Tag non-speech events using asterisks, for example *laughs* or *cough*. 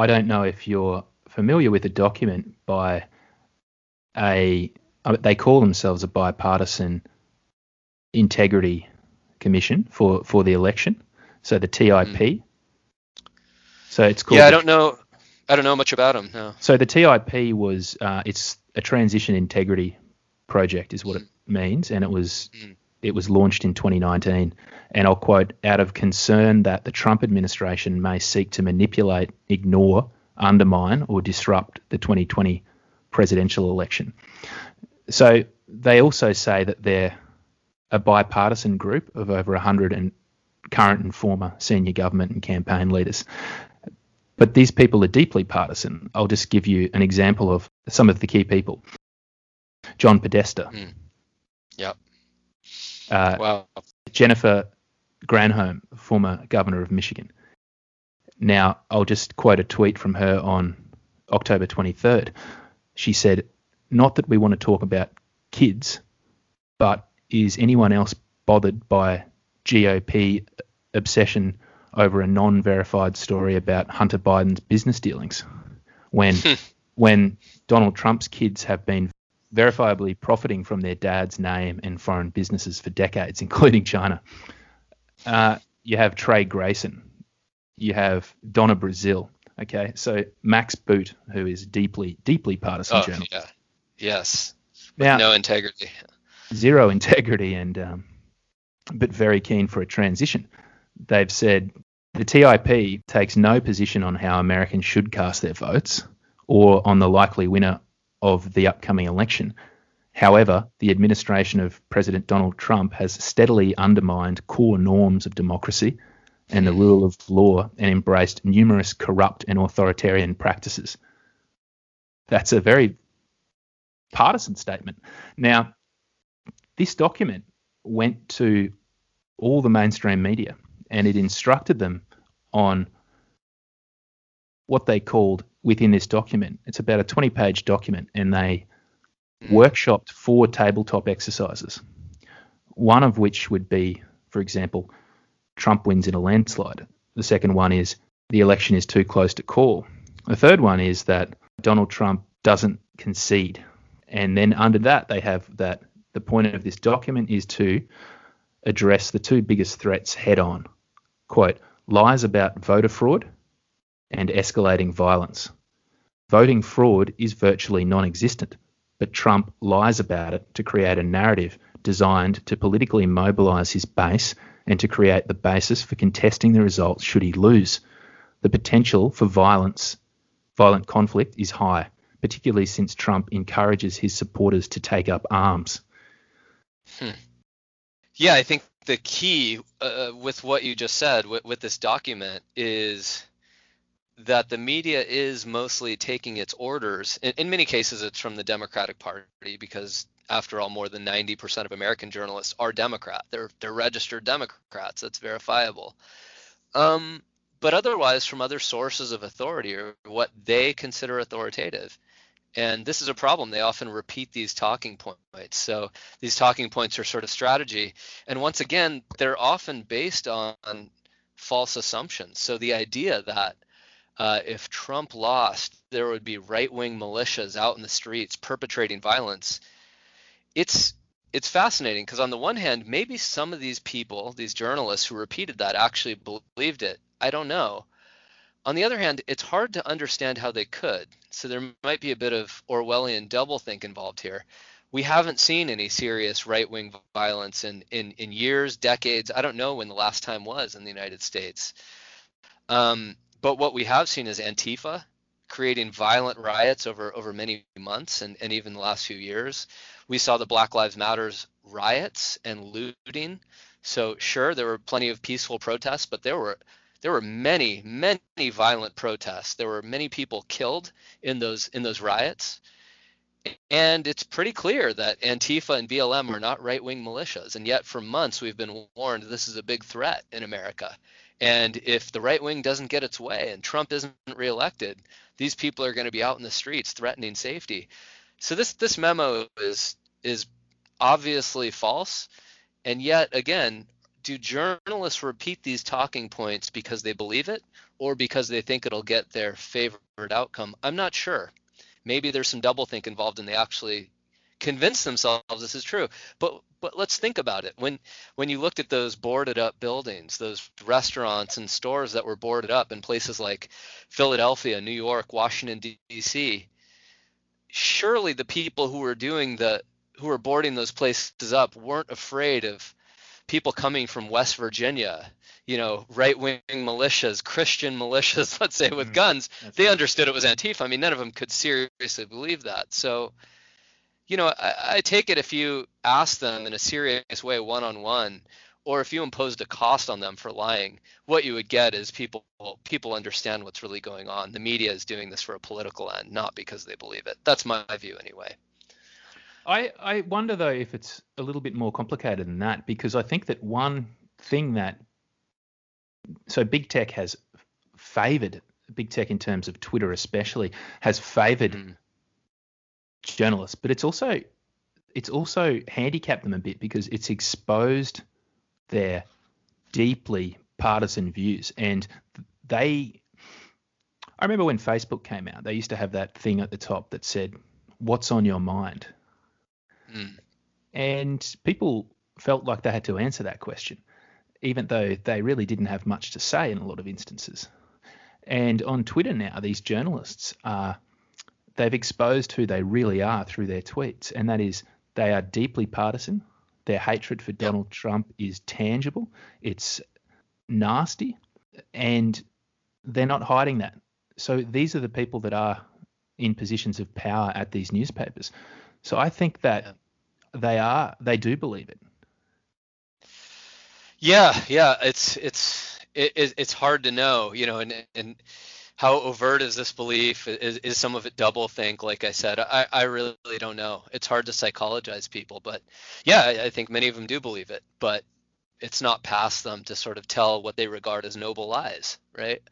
I don't know if you're familiar with a document by a uh, they call themselves a bipartisan integrity commission for for the election. So the TIP. Mm. So it's called. Yeah, I don't know. I don't know much about them. No. So the TIP was uh, it's a transition integrity project is what mm. it means, and it was mm. It was launched in 2019. And I'll quote: "Out of concern that the Trump administration may seek to manipulate, ignore, undermine, or disrupt the 2020 presidential election." So they also say that they're a bipartisan group of over 100 and current and former senior government and campaign leaders. But these people are deeply partisan. I'll just give you an example of some of the key people. John Podesta. Mm. Yep. Uh, wow. Jennifer Granholm, former governor of Michigan. Now, I'll just quote a tweet from her on October 23rd. She said, Not that we want to talk about kids, but is anyone else bothered by GOP obsession over a non-verified story about Hunter Biden's business dealings when *laughs* when Donald Trump's kids have been verifiably profiting from their dad's name and foreign businesses for decades, *laughs* including China. Uh, you have Trey Grayson, you have Donna Brazile. Okay, so Max Boot, who is deeply, deeply partisan oh, journalist. Yeah. Yes. Now, no integrity zero *laughs* integrity and um, but very keen for a transition. They've said the TIP takes no position on how Americans should cast their votes or on the likely winner of the upcoming election. However, the administration of President Donald Trump has steadily undermined core norms of democracy and the rule of law and embraced numerous corrupt and authoritarian practices. That's a very partisan statement. Now, this document went to all the mainstream media and it instructed them on what they called within this document. It's about a 20 page document and they mm. workshopped four tabletop exercises. One of which would be, for example, Trump wins in a landslide. The second one is the election is too close to call. The third one is that Donald Trump doesn't concede. And then under that, they have that the point of this document is to address the two biggest threats head on. Quote, lies about voter fraud and escalating violence. Voting fraud is virtually non existent, but Trump lies about it to create a narrative designed to politically mobilize his base and to create the basis for contesting the results should he lose. The potential for violence, violent conflict is high, particularly since Trump encourages his supporters to take up arms. Hmm. Yeah, I think the key uh, with what you just said with, with this document is that the media is mostly taking its orders. In, in, many cases, it's from the Democratic Party because, after all, more than 90% of American journalists are Democrat. They're they're registered Democrats. That's verifiable. Um, but otherwise, from other sources of authority or what they consider authoritative. And this is a problem. They often repeat these talking points. So these talking points are sort of strategy. And once again, they're often based on false assumptions. So the idea that uh, if Trump lost, there would be right-wing militias out in the streets perpetrating violence. It's it's fascinating because on the one hand, maybe some of these people, these journalists who repeated that, actually believed it. I don't know. On the other hand, it's hard to understand how they could. So there might be a bit of Orwellian doublethink involved here. We haven't seen any serious right-wing violence in, in, in years, decades. I don't know when the last time was in the United States. Um, but what we have seen is Antifa creating violent riots over, over many months and, and even the last few years. We saw the Black Lives Matters riots and looting. So sure, there were plenty of peaceful protests, but there were there were many, many violent protests. There were many people killed in those in those riots. And it's pretty clear that Antifa and BLM are not right-wing militias. And yet for months we've been warned this is a big threat in America. And if the right wing doesn't get its way and Trump isn't reelected, these people are going to be out in the streets threatening safety. So this this memo is is obviously false. And yet again, do journalists repeat these talking points because they believe it or because they think it'll get their favorite outcome? I'm not sure. Maybe there's some doublethink involved and they actually convince themselves this is true. But but let's think about it. When when you looked at those boarded up buildings, those restaurants and stores that were boarded up in places like Philadelphia, New York, Washington D.C., surely the people who were doing the who were boarding those places up weren't afraid of people coming from West Virginia, you know, right wing militias, Christian militias, *laughs* let's say, with mm, guns. They right. understood it was Antifa. I mean, none of them could seriously believe that. So, you know, I, I take it if you ask them in a serious way, one on one, or if you imposed a cost on them for lying, what you would get is people people understand what's really going on. The media is doing this for a political end, not because they believe it. That's my view anyway. I, I wonder though if it's a little bit more complicated than that because I think that one thing that so big tech has favored big tech in terms of Twitter especially has favored mm. Journalists, but it's also it's also handicapped them a bit because it's exposed their deeply partisan views and they I remember when Facebook came out, they used to have that thing at the top that said, What's on your mind? Mm. And people felt like they had to answer that question, even though they really didn't have much to say in a lot of instances. And on Twitter now, these journalists are they've exposed who they really are through their tweets, and that is they are deeply partisan. Their hatred for Donald Trump is tangible. It's nasty, and they're not hiding that. So these are the people that are in positions of power at these newspapers. So I think that yeah. they are they do believe it. Yeah, yeah, it's it's it, it's hard to know, you know, and and how overt is this belief? Is, is some of it double think? Like I said, I, I really don't know. It's hard to psychologize people, but yeah, I, I think many of them do believe it, but it's not past them to sort of tell what they regard as noble lies, right?